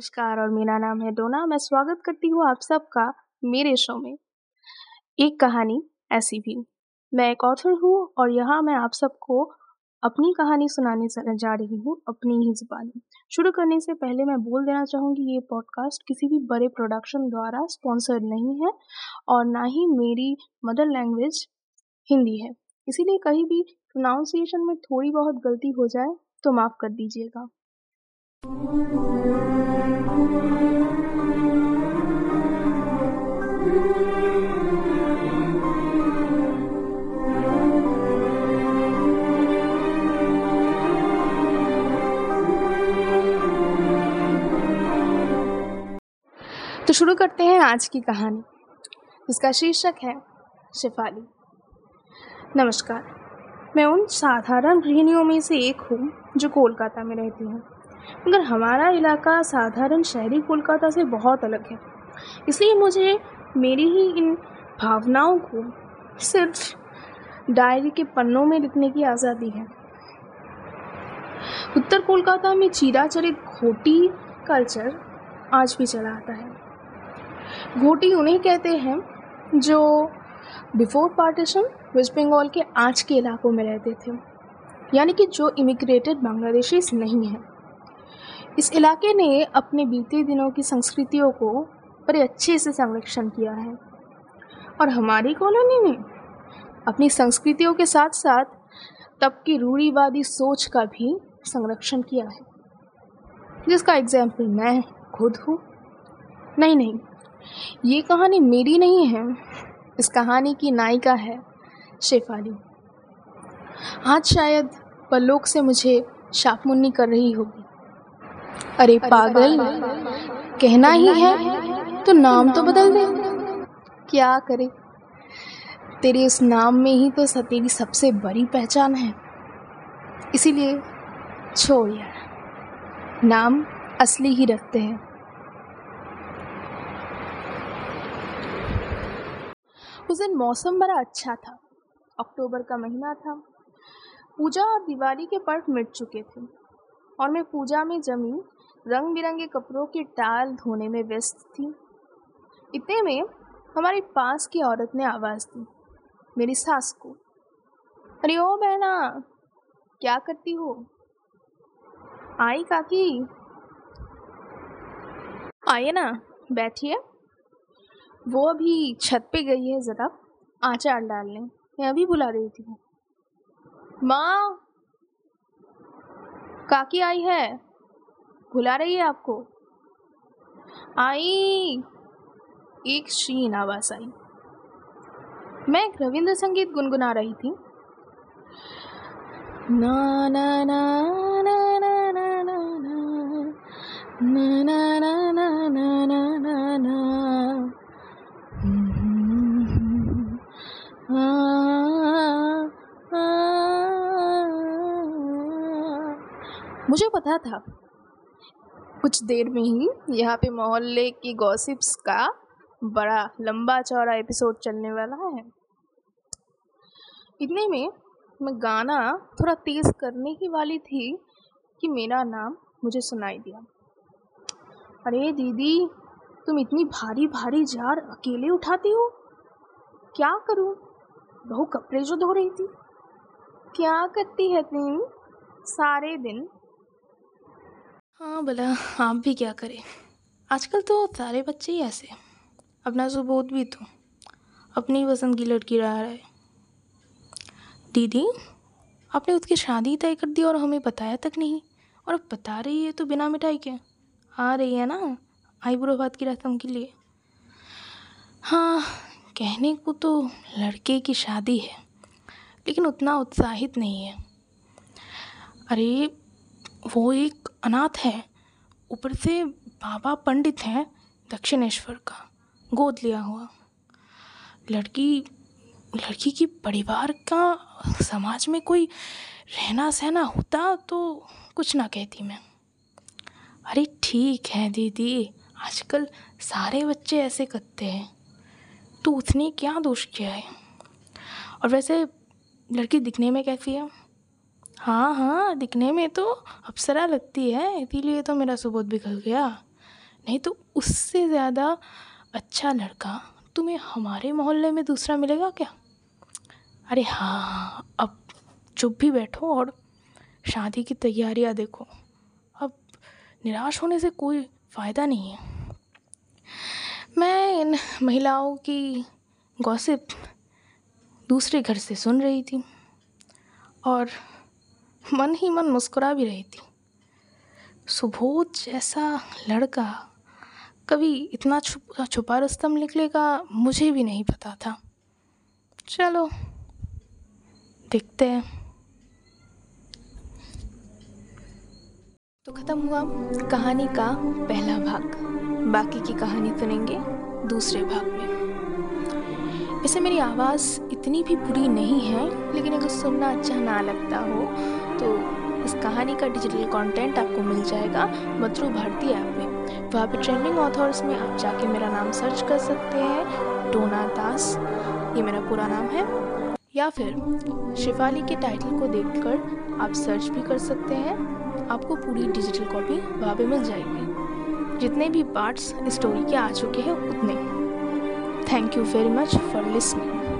नमस्कार, और मेरा नाम है डोना। मैं स्वागत करती हूँ आप सबका मेरे शो में। एक कहानी ऐसी भी। मैं एक ऑथर हूँ, और यहाँ मैं आप सबको अपनी कहानी सुनाने जा रही हूँ, अपनी ही जुबानी। शुरू करने से पहले मैं बोल देना चाहूँगी, ये पॉडकास्ट किसी भी बड़े प्रोडक्शन द्वारा स्पॉन्सर्ड नहीं है, और ना ही मेरी मदर लैंग्वेज हिंदी है। इसीलिए कहीं भी प्रोनाउंसिएशन में थोड़ी बहुत गलती हो जाए तो माफ़ कर दीजिएगा। तो शुरू करते हैं आज की कहानी। जिसका शीर्षक है, शिफाली। नमस्कार, मैं उन साधारण गृहिणियों में से एक हूँ जो कोलकाता में रहती हूँ। मगर हमारा इलाका साधारण शहरी कोलकाता से बहुत अलग है। इसलिए मुझे मेरी ही इन भावनाओं को सिर्फ़ डायरी के पन्नों में लिखने की आज़ादी है। उत्तर कोलकाता में चीराचरित घोटी कल्चर आज भी चला आता है। घोटी उन्हें कहते हैं जो बिफोर पार्टीशन वेस्ट बंगाल के आज के इलाकों में रहते थे। यानी कि जो इमिग्रेटेड बांग्लादेशीज नहीं हैं। इस इलाके ने अपने बीते दिनों की संस्कृतियों को बड़े अच्छे से संरक्षण किया है। और हमारी कॉलोनी ने अपनी संस्कृतियों के साथ साथ तब की रूढ़ीवादी सोच का भी संरक्षण किया है। जिसका एग्ज़ाम्पल मैं खुद हूँ। नहीं नहीं, ये कहानी मेरी नहीं है। इस कहानी की नायिका है शेफाली। आज शायद पलोक से मुझे शापमुन्नी कर रही होगी। अरे पागल, कहना ही है तो नाम तो बदल दे। क्या करे? तेरे उस नाम में ही तो तेरी सबसे बड़ी पहचान है। इसीलिए छोड़ यार। नाम असली ही रखते हैं। उस दिन मौसम बड़ा अच्छा था। अक्टूबर का महीना था। पूजा और दिवाली के पर्व मिट चुके थे। और मैं पूजा में जमी रंग बिरंगे कपड़ों की टाल धोने में व्यस्त थी। इतने में हमारे पास की औरत ने आवाज़ दी, मेरी सास को। अरे ओ बहना, क्या करती हो? आई काकी। आइए ना, बैठिए। वो अभी छत पे गई है ज़रा, आचार डालने, मैं अभी बुला रही थी। माँ काकी आई है। भुला रही है आपको? आई। एक शीन आवाज़ आई। मैं एक रविंद्र संगीत गुनगुना रही थी। ना ना ना ना मुझे पता था। कुछ देर में ही यहाँ पे मोहल्ले की गॉसिप्स का बड़ा लंबा चौड़ा एपिसोड चलने वाला है। इतने में मैं गाना थोड़ा तेज़ करने की वाली थी कि मेरा नाम मुझे सुनाई दिया। अरे दीदी, तुम इतनी भारी भारी जार अकेले उठाती हो? क्या करूँ? बहू कपड़े जो धो रही थी। क्या करती है तुम? सारे दिन हाँ भला, आप भी क्या करें। आजकल तो सारे बच्चे ही ऐसे अपना सुबोध भी तो। अपनी पसंद की लड़की रहा है। दीदी, आपने उसकी शादी तय कर दी और हमें बताया तक नहीं। और अब बता रही है तो बिना मिठाई के। आ रही है ना आईब्रो बात की रस्म के लिए। हाँ कहने को तो लड़के की शादी है, लेकिन उतना उत्साहित नहीं है। अरे, वो एक अनाथ है। ऊपर से बाबा पंडित हैं दक्षिणेश्वर का। गोद लिया हुआ। लड़की लड़की की परिवार का समाज में कोई रहना सहना होता तो कुछ ना कहती मैं। अरे ठीक है दीदी, आजकल सारे बच्चे ऐसे करते हैं। तो उसने क्या दोष किया है? और वैसे लड़की दिखने में कैसी है? हाँ हाँ दिखने में तो अप्सरा लगती है, इसीलिए तो मेरा सुबोध बिगड़ गया। नहीं तो उससे ज़्यादा अच्छा लड़का तुम्हें हमारे मोहल्ले में दूसरा मिलेगा क्या? अरे हाँ अब चुप भी बैठो और शादी की तैयारियाँ देखो। अब निराश होने से कोई फ़ायदा नहीं है। मैं इन महिलाओं की गॉसिप दूसरे घर से सुन रही थी और मन ही मन मुस्कुरा भी रही थी। सुबोध जैसा लड़का कभी इतना छुप, छुपा रुस्तम निकलेगा मुझे भी नहीं पता था। चलो, देखते हैं। तो ख़त्म हुआ कहानी का पहला भाग। बाकी की कहानी सुनेंगे दूसरे भाग में। वैसे मेरी आवाज़ इतनी भी बुरी नहीं है, लेकिन अगर सुनना अच्छा ना लगता हो तो इस कहानी का डिजिटल कंटेंट आपको मिल जाएगा मधुर भारती ऐप में। वहाँ पे ट्रेंडिंग ऑथर्स में आप जाके मेरा नाम सर्च कर सकते हैं, डोना दास। ये मेरा पूरा नाम है। या फिर शिफाली के टाइटल को देखकर आप सर्च भी कर सकते हैं। आपको पूरी डिजिटल कॉपी वहाँ पे मिल जाएगी। जितने भी पार्ट्स स्टोरी के आ चुके हैं, उतने। Thank you very much for listening.